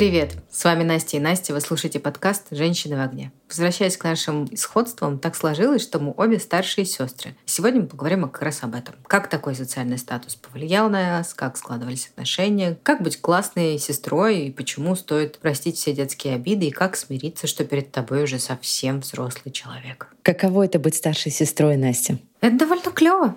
Привет! С вами Настя и Настя. Вы слушаете подкаст «Женщины в огне». Возвращаясь к нашим сходствам, так сложилось, что мы обе старшие сестры. Сегодня мы поговорим как раз об этом. Как такой социальный статус повлиял на нас, как складывались отношения, как быть классной сестрой и почему стоит простить все детские обиды и как смириться, что перед тобой уже совсем взрослый человек. Каково это быть старшей сестрой, Настя? Это довольно клево.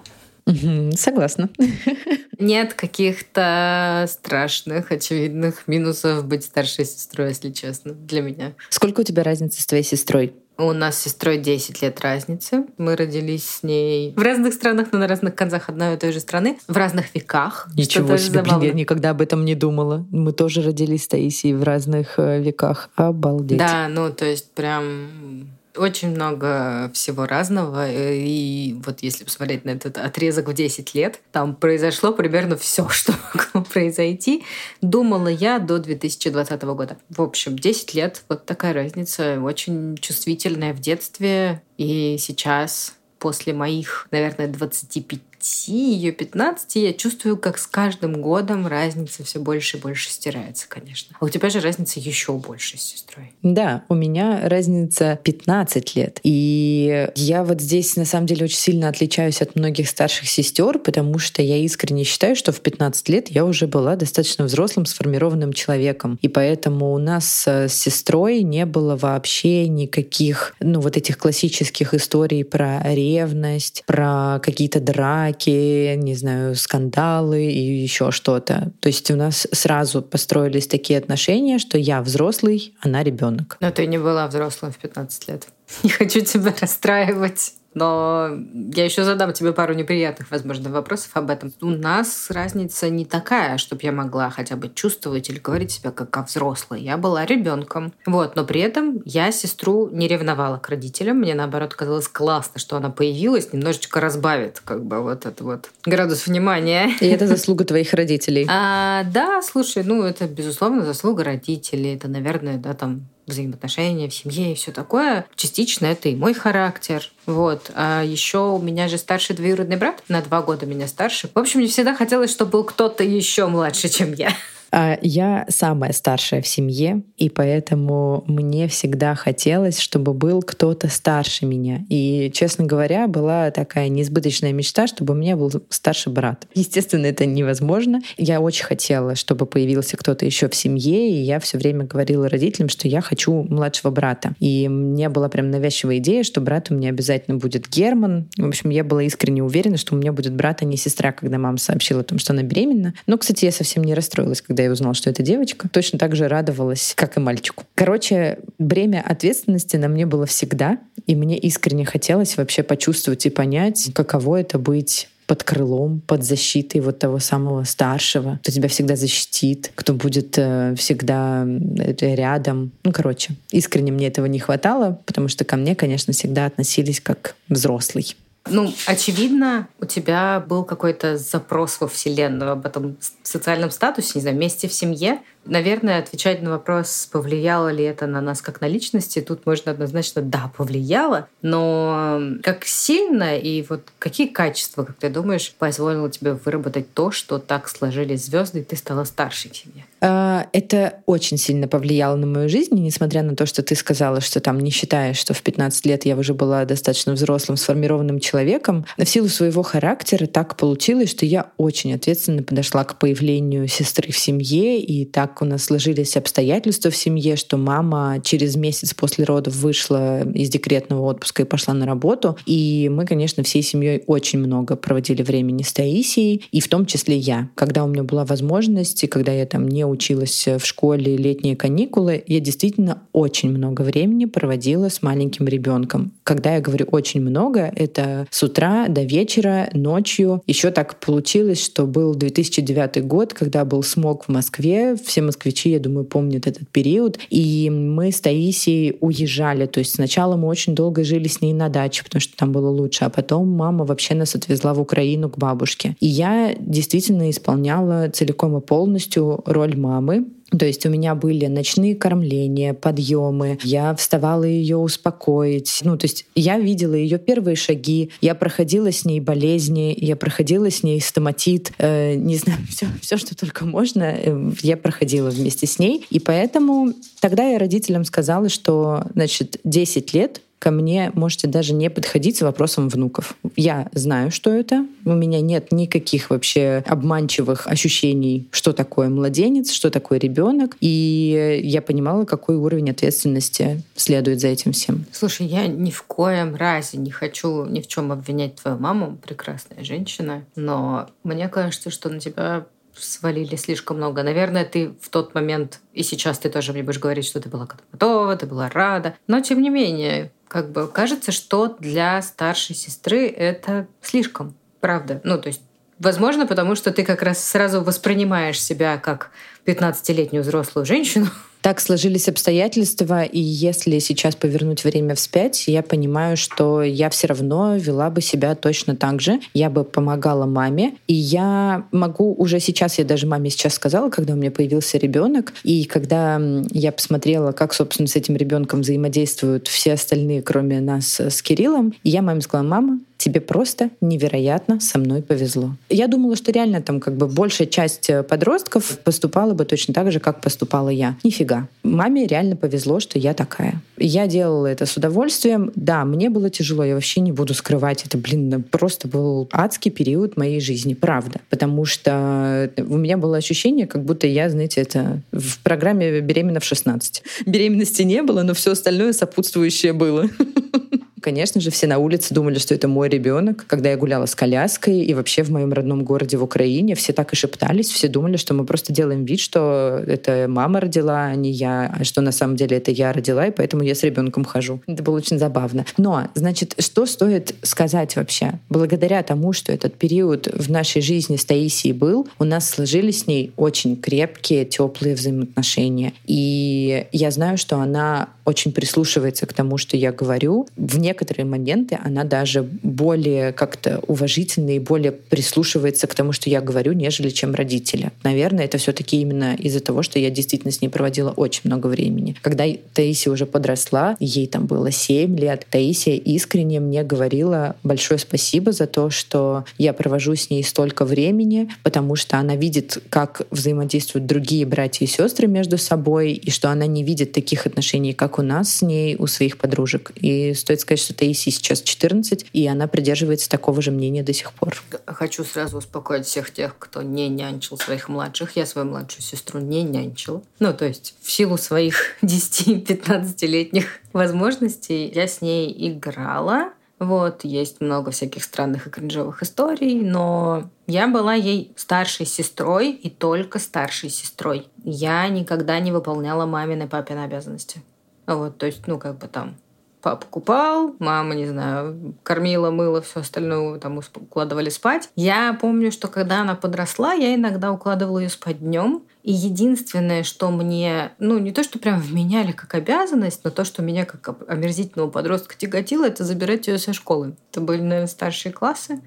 Согласна. Нет каких-то страшных, очевидных минусов быть старшей сестрой, если честно, для меня. Сколько у тебя разницы с твоей сестрой? У нас с сестрой 10 лет разницы. Мы родились с ней в разных странах, но на разных концах одной и той же страны, в разных веках. Ничего себе, блин, я никогда об этом не думала. Мы тоже родились с Таисией в разных э, веках. Обалдеть. Да, ну то есть прям очень много всего разного. И вот если посмотреть на этот отрезок в 10 лет, там произошло примерно все, что могло произойти. Думала я до 2020 года. В общем, 10 лет, вот такая разница, очень чувствительная в детстве. И сейчас, после моих, наверное, 25 ее 15, я чувствую, как с каждым годом разница все больше и больше стирается, конечно. А у тебя же разница еще больше с сестрой. Да, у меня разница 15 лет. И я вот здесь на самом деле очень сильно отличаюсь от многих старших сестер, потому что я искренне считаю, что в 15 лет я уже была достаточно взрослым, сформированным человеком. И поэтому у нас с сестрой не было вообще никаких, ну, вот этих классических историй про ревность, про какие-то драки, драки, не знаю, скандалы и еще что-то. То есть у нас сразу построились такие отношения, что я взрослый, она ребенок. Но ты не была взрослым в 15 лет. Не хочу тебя расстраивать. Но я еще задам тебе пару неприятных, возможно, вопросов об этом. У нас разница не такая, чтобы я могла хотя бы чувствовать или говорить себя как о взрослой. Я была ребенком. Вот, но при этом я сестру не ревновала к родителям. Мне, наоборот, казалось классно, что она появилась, немножечко разбавит как бы вот этот вот градус внимания. И это заслуга твоих родителей. А, да, слушай, ну это, безусловно, заслуга родителей. Это, наверное, да, там взаимоотношения в семье и все такое. Частично это и мой характер. Вот. А еще у меня же старший двоюродный брат, на два года меня старше. В общем, мне всегда хотелось, чтобы был кто-то еще младше, чем я. А, я самая старшая в семье, и поэтому мне всегда хотелось, чтобы был кто-то старше меня. И, честно говоря, была такая неизбыточная мечта, чтобы у меня был старший брат. Естественно, это невозможно. Я очень хотела, чтобы появился кто-то еще в семье, и я все время говорила родителям, что я хочу младшего брата. И мне была прям навязчивая идея, что брат у меня обязательно будет Герман. В общем, я была искренне уверена, что у меня будет брат, а не сестра, когда мама сообщила о том, что она беременна. Но, кстати, я совсем не расстроилась, когда я узнала, что это девочка, точно так же радовалась, как и мальчику. Короче, бремя ответственности на мне было всегда, и мне искренне хотелось вообще почувствовать и понять, каково это быть под крылом, под защитой вот того самого старшего, кто тебя всегда защитит, кто будет э, всегда э, рядом. Ну, короче, искренне мне этого не хватало, потому что ко мне, конечно, всегда относились как взрослый. Ну, очевидно, у тебя был какой-то запрос во Вселенную об этом социальном статусе, не знаю, месте в семье. Наверное, отвечать на вопрос, повлияло ли это на нас как на личности, тут можно однозначно да, повлияло, но как сильно и вот какие качества, как ты думаешь, позволило тебе выработать то, что так сложились звезды, и ты стала старшей в семье? А, это очень сильно повлияло на мою жизнь, несмотря на то, что ты сказала, что там не считаешь, что в 15 лет я уже была достаточно взрослым, сформированным человеком, в силу своего характера так получилось, что я очень ответственно подошла к появлению сестры в семье, и так у нас сложились обстоятельства в семье, что мама через месяц после родов вышла из декретного отпуска и пошла на работу. И мы, конечно, всей семьей очень много проводили времени с Таисией, и в том числе я. Когда у меня была возможность, и когда я там не училась в школе летние каникулы, я действительно очень много времени проводила с маленьким ребенком. Когда я говорю очень много, это с утра до вечера, ночью. Еще так получилось, что был 2009 год, когда был смог в Москве, все москвичи, я думаю, помнят этот период. И мы с Таисией уезжали. То есть сначала мы очень долго жили с ней на даче, потому что там было лучше. А потом мама вообще нас отвезла в Украину к бабушке. И я действительно исполняла целиком и полностью роль мамы То есть у меня были ночные кормления, подъемы, я вставала ее успокоить. Ну, то есть я видела ее первые шаги, я проходила с ней болезни, я проходила с ней стоматит, э, не знаю, все, все, что только можно, э, я проходила вместе с ней. И поэтому тогда я родителям сказала, что, значит, 10 лет ко мне можете даже не подходить с вопросом внуков. Я знаю, что это. У меня нет никаких вообще обманчивых ощущений, что такое младенец, что такое ребенок. И я понимала, какой уровень ответственности следует за этим всем. Слушай, я ни в коем разе не хочу ни в чем обвинять твою маму, прекрасная женщина, но мне кажется, что на тебя свалили слишком много. Наверное, ты в тот момент, и сейчас ты тоже мне будешь говорить, что ты была готова, ты была рада. Но, тем не менее, как бы кажется, что для старшей сестры это слишком, правда. Ну, то есть Возможно, потому что ты как раз сразу воспринимаешь себя как 15-летнюю взрослую женщину, так сложились обстоятельства, и если сейчас повернуть время вспять, я понимаю, что я все равно вела бы себя точно так же. Я бы помогала маме, и я могу уже сейчас, я даже маме сейчас сказала, когда у меня появился ребенок, и когда я посмотрела, как, собственно, с этим ребенком взаимодействуют все остальные, кроме нас с Кириллом, я маме сказала, мама, тебе просто невероятно со мной повезло. Я думала, что реально там как бы большая часть э, подростков поступала бы точно так же, как поступала я. Нифига. Маме реально повезло, что я такая. Я делала это с удовольствием. Да, мне было тяжело, я вообще не буду скрывать. Это, блин, просто был адский период моей жизни, правда. Потому что у меня было ощущение, как будто я, знаете, это в программе «Беременна в 16». Беременности не было, но все остальное сопутствующее было. Конечно же, все на улице думали, что это мой ребенок. Когда я гуляла с коляской и вообще в моем родном городе в Украине, все так и шептались, все думали, что мы просто делаем вид, что это мама родила, а не я, а что на самом деле это я родила, и поэтому я с ребенком хожу. Это было очень забавно. Но, значит, что стоит сказать вообще? Благодаря тому, что этот период в нашей жизни с Таисией был, у нас сложились с ней очень крепкие, теплые взаимоотношения. И я знаю, что она очень прислушивается к тому, что я говорю. В некоторые моменты она даже более как-то уважительно и более прислушивается к тому, что я говорю, нежели чем родители. Наверное, это все-таки именно из-за того, что я действительно с ней проводила очень много времени. Когда Таисия уже подросла, ей там было 7 лет, Таисия искренне мне говорила большое спасибо за то, что я провожу с ней столько времени, потому что она видит, как взаимодействуют другие братья и сестры между собой, и что она не видит таких отношений, как у нас с ней, у своих подружек. И стоит сказать, что Таисии сейчас 14, и она придерживается такого же мнения до сих пор. Хочу сразу успокоить всех тех, кто не нянчил своих младших. Я свою младшую сестру не нянчила. Ну, то есть в силу своих 10-15-летних возможностей я с ней играла. Вот, есть много всяких странных и кринжовых историй, но я была ей старшей сестрой и только старшей сестрой. Я никогда не выполняла мамины папины обязанности. Вот, то есть, ну, как бы там папа купал, мама, не знаю, кормила, мыла, все остальное, там укладывали спать. Я помню, что когда она подросла, я иногда укладывала ее спать днем. И единственное, что мне, ну, не то, что прям вменяли как обязанность, но то, что меня как омерзительного подростка тяготило, это забирать ее со школы. Это были, наверное, старшие классы.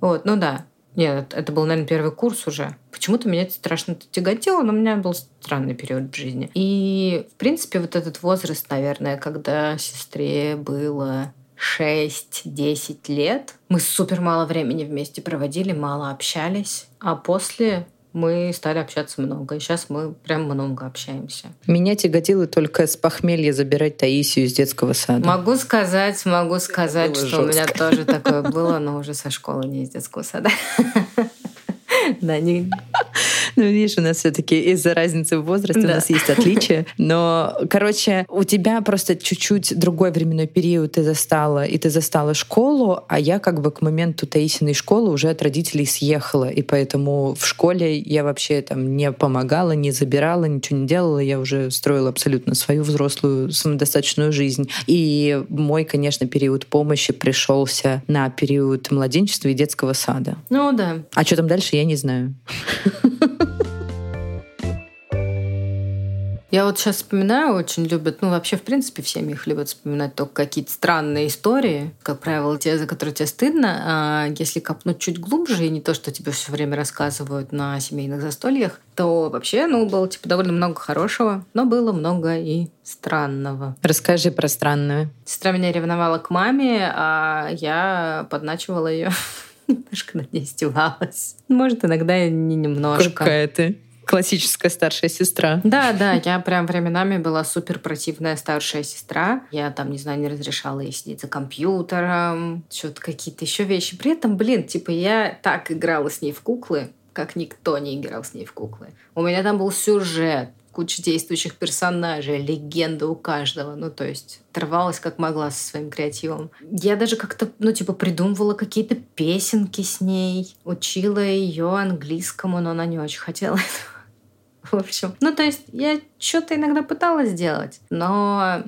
Вот, ну да, нет, это был, наверное, первый курс уже. Почему-то меня это страшно тяготило, но у меня был странный период в жизни. И, в принципе, вот этот возраст, наверное, когда сестре было 6-10 лет, мы супер мало времени вместе проводили, мало общались. А после мы стали общаться много. И сейчас мы прям много общаемся. Меня тяготило только с похмелья забирать Таисию из детского сада. Могу сказать, могу сказать, что жестко. у меня тоже такое было, но уже со школы, не из детского сада. Да, не... Ну, видишь, у нас все-таки из-за разницы в возрасте да. у нас есть отличия. Но, короче, у тебя просто чуть-чуть другой временной период ты застала, и ты застала школу, а я как бы к моменту Таисиной школы уже от родителей съехала, и поэтому в школе я вообще там не помогала, не забирала, ничего не делала, я уже строила абсолютно свою взрослую самодостаточную жизнь. И мой, конечно, период помощи пришелся на период младенчества и детского сада. Ну да. А что там дальше, я не знаю. Я вот сейчас вспоминаю, очень любят, ну вообще в принципе все их любят вспоминать только какие-то странные истории, как правило, те, за которые тебе стыдно. А если копнуть чуть глубже, и не то, что тебе все время рассказывают на семейных застольях, то вообще, ну, было типа довольно много хорошего, но было много и странного. Расскажи про странное. Сестра меня ревновала к маме, а я подначивала ее немножко над ней издевалась. Может, иногда и не немножко. Какая ты? классическая старшая сестра. Да, да, я прям временами была супер противная старшая сестра. Я там, не знаю, не разрешала ей сидеть за компьютером, что-то какие-то еще вещи. При этом, блин, типа я так играла с ней в куклы, как никто не играл с ней в куклы. У меня там был сюжет, куча действующих персонажей, легенда у каждого. Ну, то есть оторвалась как могла со своим креативом. Я даже как-то, ну, типа, придумывала какие-то песенки с ней, учила ее английскому, но она не очень хотела этого. В общем, ну то есть я что-то иногда пыталась сделать, но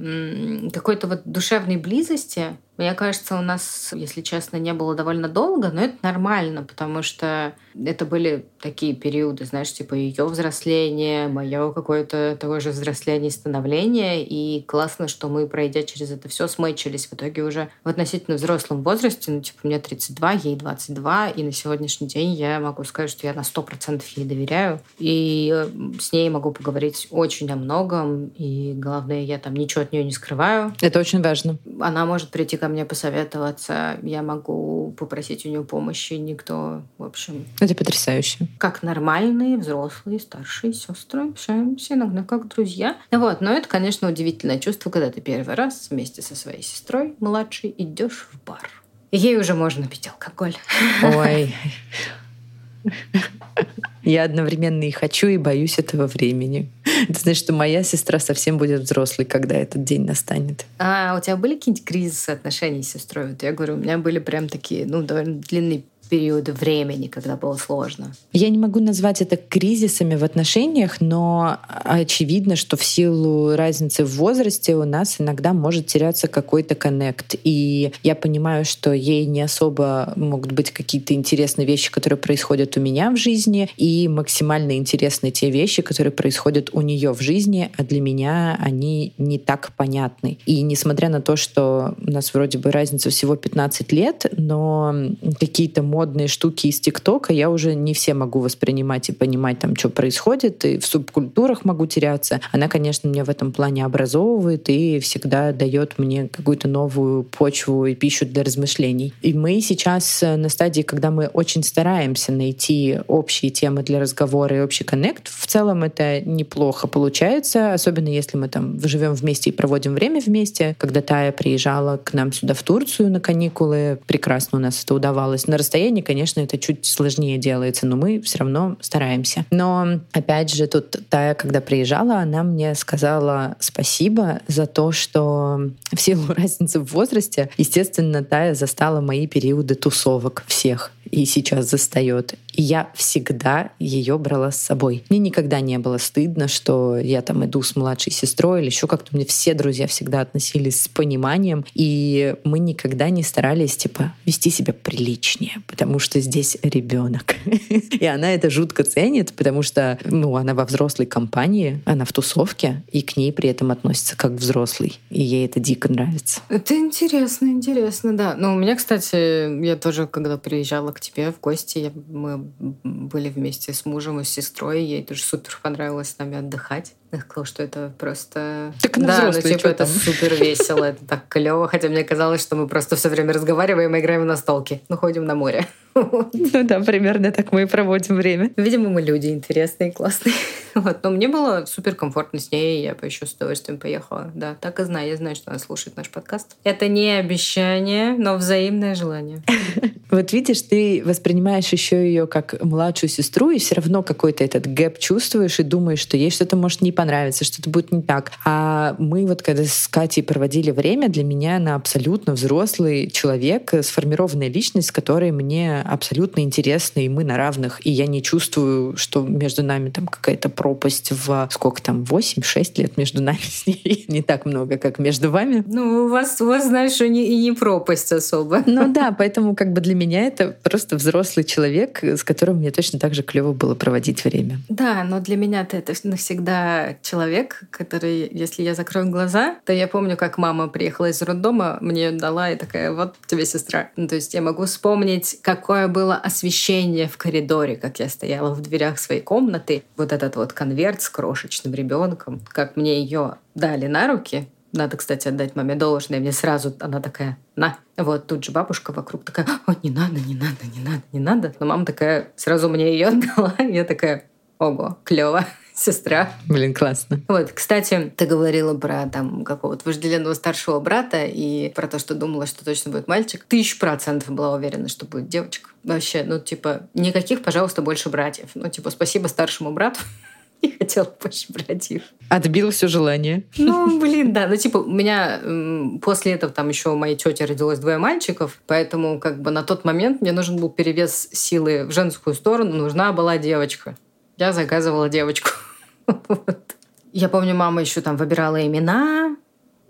какой-то вот душевной близости мне кажется, у нас, если честно, не было довольно долго, но это нормально, потому что это были такие периоды, знаешь, типа ее взросление, мое какое-то такое же взросление и становление. И классно, что мы, пройдя через это все, смычились в итоге уже в относительно взрослом возрасте. Ну, типа, мне 32, ей 22, и на сегодняшний день я могу сказать, что я на 100% ей доверяю. И с ней могу поговорить очень о многом, и главное, я там ничего от нее не скрываю. Это очень важно. Она может прийти ко мне посоветоваться, я могу попросить у нее помощи, никто, в общем... Это потрясающе. Как нормальные, взрослые, старшие сестры, общаемся иногда как друзья. Вот, но это, конечно, удивительное чувство, когда ты первый раз вместе со своей сестрой младшей идешь в бар. И ей уже можно пить алкоголь. Ой. Я одновременно и хочу, и боюсь этого времени. Ты знаешь, что моя сестра совсем будет взрослой, когда этот день настанет. А у тебя были какие-нибудь кризисы отношений с сестрой? Вот я говорю, у меня были прям такие, ну, довольно длинные периоды времени, когда было сложно? Я не могу назвать это кризисами в отношениях, но очевидно, что в силу разницы в возрасте у нас иногда может теряться какой-то коннект. И я понимаю, что ей не особо могут быть какие-то интересные вещи, которые происходят у меня в жизни, и максимально интересны те вещи, которые происходят у нее в жизни, а для меня они не так понятны. И несмотря на то, что у нас вроде бы разница всего 15 лет, но какие-то модные штуки из ТикТока я уже не все могу воспринимать и понимать, там, что происходит, и в субкультурах могу теряться. Она, конечно, меня в этом плане образовывает и всегда дает мне какую-то новую почву и пищу для размышлений. И мы сейчас на стадии, когда мы очень стараемся найти общие темы для разговора и общий коннект. В целом это неплохо получается, особенно если мы там живем вместе и проводим время вместе. Когда Тая приезжала к нам сюда в Турцию на каникулы, прекрасно у нас это удавалось. На расстоянии расстоянии, конечно, это чуть сложнее делается, но мы все равно стараемся. Но, опять же, тут Тая, когда приезжала, она мне сказала спасибо за то, что в силу разницы в возрасте, естественно, Тая застала мои периоды тусовок всех и сейчас застает. И я всегда ее брала с собой. Мне никогда не было стыдно, что я там иду с младшей сестрой или еще как-то. Мне все друзья всегда относились с пониманием, и мы никогда не старались типа вести себя приличнее, потому что здесь ребенок. И она это жутко ценит, потому что ну, она во взрослой компании, она в тусовке, и к ней при этом относится как взрослый. И ей это дико нравится. Это интересно, интересно, да. Но у меня, кстати, я тоже, когда приезжала к тебе в гости. Мы были вместе с мужем и с сестрой. Ей тоже супер понравилось с нами отдыхать. Я сказала, что это просто... Так на да, ну типа это супер весело, это так клево. Хотя мне казалось, что мы просто все время разговариваем и играем на столке. Ну, ходим на море. Ну да, примерно так мы и проводим время. Видимо, мы люди интересные, классные. Вот. Но мне было супер комфортно с ней, я бы еще с удовольствием поехала. Да, так и знаю, я знаю, что она слушает наш подкаст. Это не обещание, но взаимное желание. Вот видишь, ты воспринимаешь еще ее как младшую сестру, и все равно какой-то этот гэп чувствуешь и думаешь, что ей что-то может не понравиться, что-то будет не так. А мы вот когда с Катей проводили время, для меня она абсолютно взрослый человек, сформированная личность, которая мне абсолютно интересны, и мы на равных. И я не чувствую, что между нами там какая-то пропасть в сколько там, 8-6 лет между нами с ней. Не так много, как между вами. Ну, у вас, у вас знаешь, и не, и не пропасть особо. Ну да, поэтому как бы для меня это просто взрослый человек, с которым мне точно так же клево было проводить время. Да, но для меня это навсегда человек, который, если я закрою глаза, то я помню, как мама приехала из роддома, мне дала и такая, вот тебе сестра. Ну, то есть я могу вспомнить, какое было освещение в коридоре, как я стояла в дверях своей комнаты. Вот этот вот конверт с крошечным ребенком, как мне ее дали на руки, надо, кстати, отдать маме должное. Мне сразу она такая, на. Вот тут же бабушка вокруг такая, о, не надо, не надо, не надо, не надо. Но мама такая сразу мне ее отдала. Я такая, ого, клево сестра. Блин, классно. Вот, кстати, ты говорила про там какого-то вожделенного старшего брата и про то, что думала, что точно будет мальчик. Тысячу процентов была уверена, что будет девочка. Вообще, ну, типа, никаких, пожалуйста, больше братьев. Ну, типа, спасибо старшему брату. Не хотела больше братьев. Отбил все желание. Ну, блин, да. Ну, типа, у меня после этого там еще у моей тети родилось двое мальчиков, поэтому как бы на тот момент мне нужен был перевес силы в женскую сторону, нужна была девочка. Я заказывала девочку. вот. Я помню, мама еще там выбирала имена,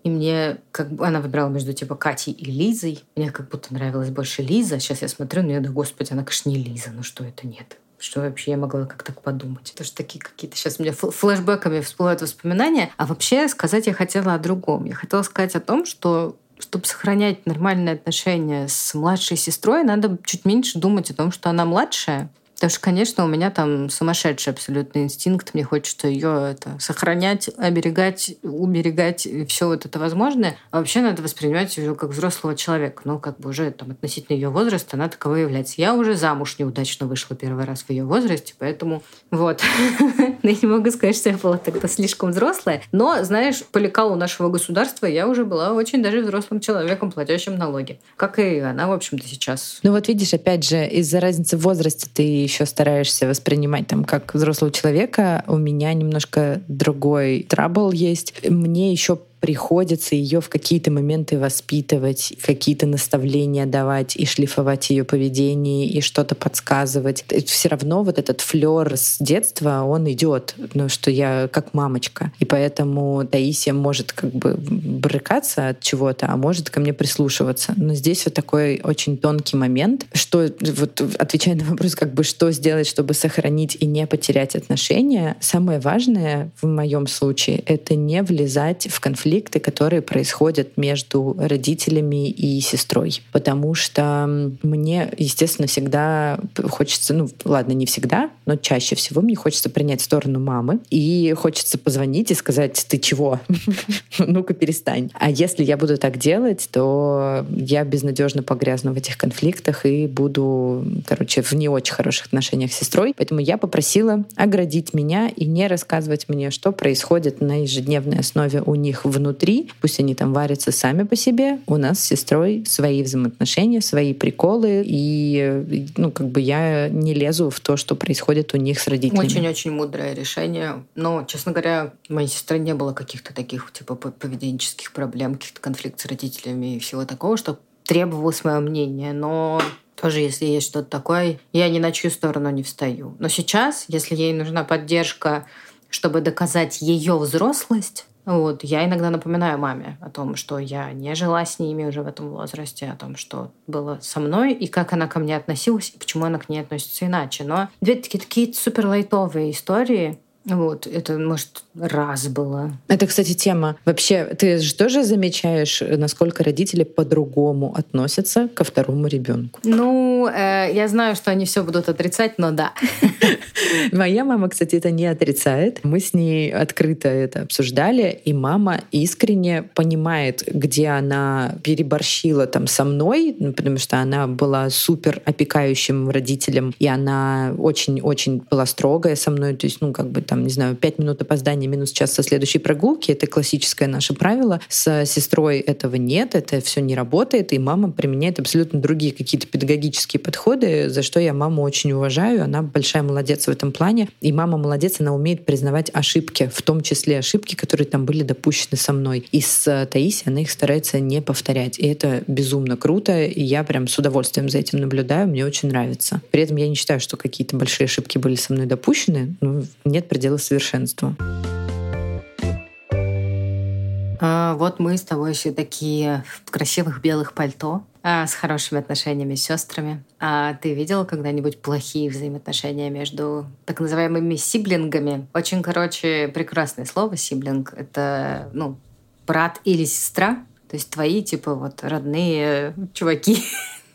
и мне как бы она выбирала между типа Катей и Лизой. Мне как будто нравилась больше Лиза. Сейчас я смотрю, ну я да господи, она, конечно, не Лиза. Ну что это нет? Что вообще я могла как так подумать? Это же такие какие-то сейчас у меня флешбеками всплывают воспоминания. А вообще сказать я хотела о другом. Я хотела сказать о том, что чтобы сохранять нормальные отношения с младшей сестрой, надо чуть меньше думать о том, что она младшая, Потому что, конечно, у меня там сумасшедший абсолютный инстинкт. Мне хочется ее это, сохранять, оберегать, уберегать, все вот это возможное. А вообще надо воспринимать ее как взрослого человека. Ну, как бы уже там относительно ее возраста она таковой является. Я уже замуж неудачно вышла первый раз в ее возрасте, поэтому вот. Я не могу сказать, что я была тогда слишком взрослая. Но, знаешь, по лекалу нашего государства я уже была очень даже взрослым человеком, платящим налоги. Как и она, в общем-то, сейчас. Ну вот видишь, опять же, из-за разницы в возрасте ты еще стараешься воспринимать там как взрослого человека, у меня немножко другой трабл есть. Мне еще приходится ее в какие-то моменты воспитывать, какие-то наставления давать и шлифовать ее поведение и что-то подсказывать. Все равно вот этот флер с детства, он идет, ну, что я как мамочка. И поэтому Таисия может как бы брыкаться от чего-то, а может ко мне прислушиваться. Но здесь вот такой очень тонкий момент, что вот отвечая на вопрос, как бы что сделать, чтобы сохранить и не потерять отношения, самое важное в моем случае — это не влезать в конфликт конфликты, которые происходят между родителями и сестрой. Потому что мне, естественно, всегда хочется, ну ладно, не всегда, но чаще всего мне хочется принять сторону мамы. И хочется позвонить и сказать, ты чего? Ну-ка перестань. А если я буду так делать, то я безнадежно погрязну в этих конфликтах и буду, короче, в не очень хороших отношениях с сестрой. Поэтому я попросила оградить меня и не рассказывать мне, что происходит на ежедневной основе у них в внутри, пусть они там варятся сами по себе. У нас с сестрой свои взаимоотношения, свои приколы, и ну как бы я не лезу в то, что происходит у них с родителями. Очень-очень мудрое решение. Но, честно говоря, моей сестры не было каких-то таких типа поведенческих проблем, каких-то конфликтов с родителями и всего такого, что требовалось мое мнение. Но тоже, если есть что-то такое, я ни на чью сторону не встаю. Но сейчас, если ей нужна поддержка, чтобы доказать ее взрослость, вот, я иногда напоминаю маме о том, что я не жила с ними уже в этом возрасте, о том, что было со мной, и как она ко мне относилась, и почему она к ней относится иначе. Но две такие, такие супер лайтовые истории, вот, это, может, раз было. Это, кстати, тема. Вообще, ты же тоже замечаешь, насколько родители по-другому относятся ко второму ребенку? Ну, э, я знаю, что они все будут отрицать, но да. Моя мама, кстати, это не отрицает. Мы с ней открыто это обсуждали, и мама искренне понимает, где она переборщила там со мной, потому что она была супер опекающим родителем, и она очень-очень была строгая со мной, то есть, ну, как бы там, не знаю, пять минут опоздания минус час со следующей прогулки. Это классическое наше правило. С сестрой этого нет, это все не работает, и мама применяет абсолютно другие какие-то педагогические подходы, за что я маму очень уважаю. Она большая молодец в этом плане. И мама молодец, она умеет признавать ошибки, в том числе ошибки, которые там были допущены со мной. И с Таисией она их старается не повторять. И это безумно круто, и я прям с удовольствием за этим наблюдаю, мне очень нравится. При этом я не считаю, что какие-то большие ошибки были со мной допущены, но нет предела предела совершенства. А, вот мы с тобой все такие в красивых белых пальто. А, с хорошими отношениями с сестрами. А ты видела когда-нибудь плохие взаимоотношения между так называемыми сиблингами? Очень, короче, прекрасное слово сиблинг. Это, ну, брат или сестра. То есть твои, типа, вот, родные чуваки,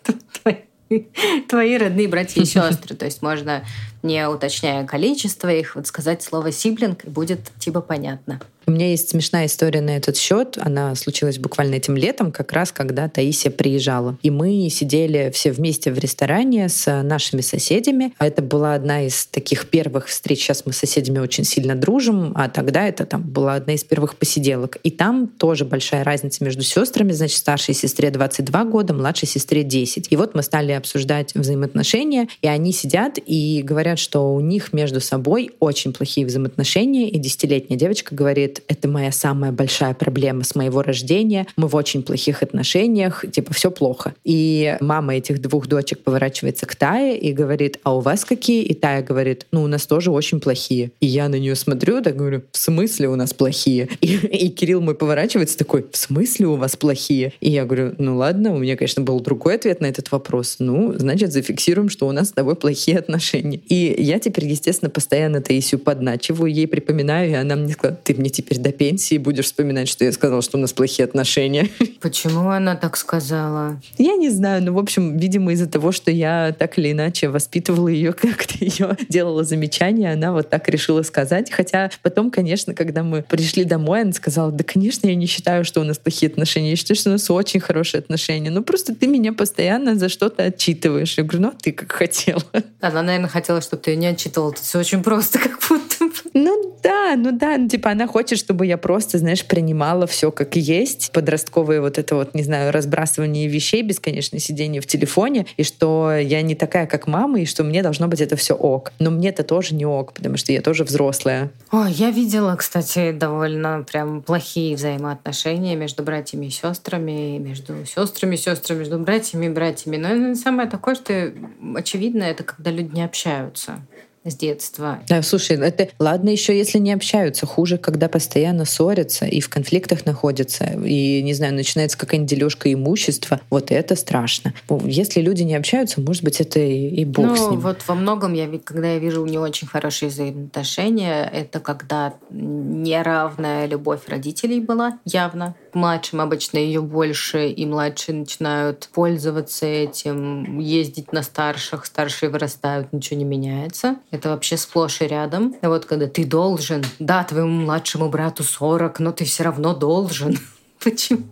твои родные братья и сестры. То есть можно, не уточняя количество их, вот сказать слово сиблинг, и будет типа понятно. У меня есть смешная история на этот счет. Она случилась буквально этим летом, как раз когда Таисия приезжала. И мы сидели все вместе в ресторане с нашими соседями. Это была одна из таких первых встреч. Сейчас мы с соседями очень сильно дружим, а тогда это там была одна из первых посиделок. И там тоже большая разница между сестрами. Значит, старшей сестре 22 года, младшей сестре 10. И вот мы стали обсуждать взаимоотношения, и они сидят и говорят, что у них между собой очень плохие взаимоотношения. И десятилетняя девочка говорит, это моя самая большая проблема с моего рождения, мы в очень плохих отношениях, типа все плохо. И мама этих двух дочек поворачивается к Тае и говорит, а у вас какие? И Тая говорит, ну у нас тоже очень плохие. И я на нее смотрю, так говорю, в смысле у нас плохие? И, и Кирилл мой поворачивается такой, в смысле у вас плохие? И я говорю, ну ладно, у меня, конечно, был другой ответ на этот вопрос. Ну, значит, зафиксируем, что у нас с тобой плохие отношения. И я теперь, естественно, постоянно Таисию подначиваю, ей припоминаю, и она мне сказала, ты мне теперь до пенсии будешь вспоминать, что я сказала, что у нас плохие отношения. Почему она так сказала? Я не знаю, но, ну, в общем, видимо, из-за того, что я так или иначе воспитывала ее, как-то ее делала замечания, она вот так решила сказать. Хотя потом, конечно, когда мы пришли домой, она сказала, да, конечно, я не считаю, что у нас плохие отношения. Я считаю, что у нас очень хорошие отношения. Ну, просто ты меня постоянно за что-то отчитываешь. Я говорю, ну, а ты как хотела. Она, наверное, хотела, чтобы ты ее не отчитывала. Тут все очень просто, как будто Ну да, ну да, ну типа она хочет, чтобы я просто, знаешь, принимала все как есть, подростковое вот это вот, не знаю, разбрасывание вещей, бесконечное сидение в телефоне, и что я не такая, как мама, и что мне должно быть это все ок. Но мне это тоже не ок, потому что я тоже взрослая. О, я видела, кстати, довольно прям плохие взаимоотношения между братьями и сестрами, между сестрами и сестрами, между братьями и братьями. Но самое такое, что очевидно, это когда люди не общаются с детства. Да, слушай, это ладно еще, если не общаются. Хуже, когда постоянно ссорятся и в конфликтах находятся, и, не знаю, начинается какая-нибудь дележка имущества. Вот это страшно. Если люди не общаются, может быть, это и, и бог ну, с ним. вот во многом, я, когда я вижу не очень хорошие взаимоотношения, это когда неравная любовь родителей была явно. Младшим обычно ее больше, и младшие начинают пользоваться этим, ездить на старших, старшие вырастают, ничего не меняется. Это вообще сплошь и рядом. Вот когда ты должен, да, твоему младшему брату 40, но ты все равно должен. Почему?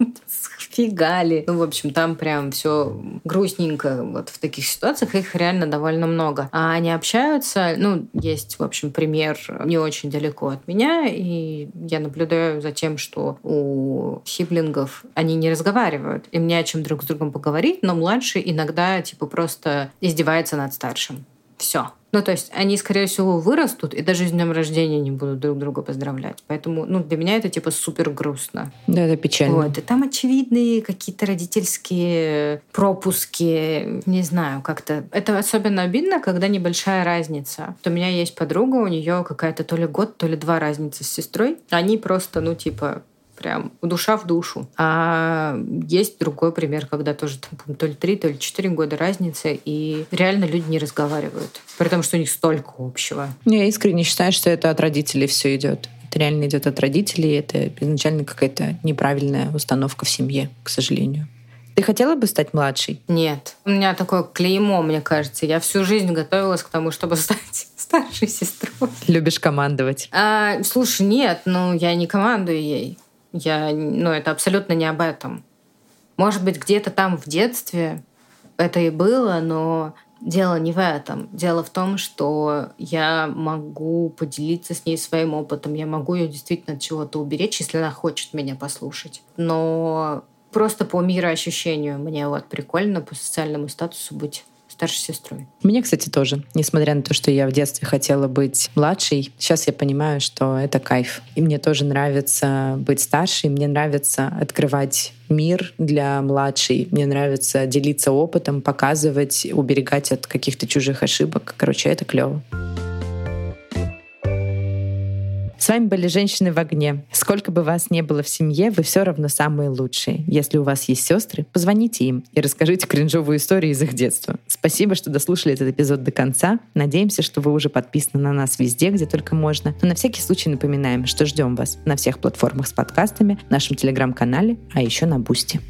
Фигали. Ну, в общем, там прям все грустненько. Вот в таких ситуациях их реально довольно много. А они общаются, ну, есть, в общем, пример не очень далеко от меня, и я наблюдаю за тем, что у сиблингов они не разговаривают. Им не о чем друг с другом поговорить, но младший иногда, типа, просто издевается над старшим. Все. Ну, то есть они, скорее всего, вырастут и даже с днем рождения не будут друг друга поздравлять. Поэтому, ну, для меня это типа супер грустно. Да, это печально. Вот. И там очевидные какие-то родительские пропуски, не знаю, как-то. Это особенно обидно, когда небольшая разница. Вот у меня есть подруга, у нее какая-то то ли год, то ли два разницы с сестрой. Они просто, ну, типа, прям душа в душу. А есть другой пример, когда тоже там, то ли три, то ли четыре года разницы, и реально люди не разговаривают, при том, что у них столько общего. Я искренне считаю, что это от родителей все идет. Это реально идет от родителей, это изначально какая-то неправильная установка в семье, к сожалению. Ты хотела бы стать младшей? Нет. У меня такое клеймо, мне кажется. Я всю жизнь готовилась к тому, чтобы стать старшей сестрой. Любишь командовать? А, слушай, нет, ну я не командую ей. Я, ну, это абсолютно не об этом. Может быть, где-то там в детстве это и было, но дело не в этом. Дело в том, что я могу поделиться с ней своим опытом, я могу ее действительно от чего-то уберечь, если она хочет меня послушать. Но просто по мироощущению мне вот прикольно по социальному статусу быть старшей сестрой. Мне, кстати, тоже. Несмотря на то, что я в детстве хотела быть младшей, сейчас я понимаю, что это кайф. И мне тоже нравится быть старшей, мне нравится открывать мир для младшей. Мне нравится делиться опытом, показывать, уберегать от каких-то чужих ошибок. Короче, это клево. С вами были «Женщины в огне». Сколько бы вас не было в семье, вы все равно самые лучшие. Если у вас есть сестры, позвоните им и расскажите кринжовую историю из их детства. Спасибо, что дослушали этот эпизод до конца. Надеемся, что вы уже подписаны на нас везде, где только можно. Но на всякий случай напоминаем, что ждем вас на всех платформах с подкастами, нашем телеграм-канале, а еще на Boosty.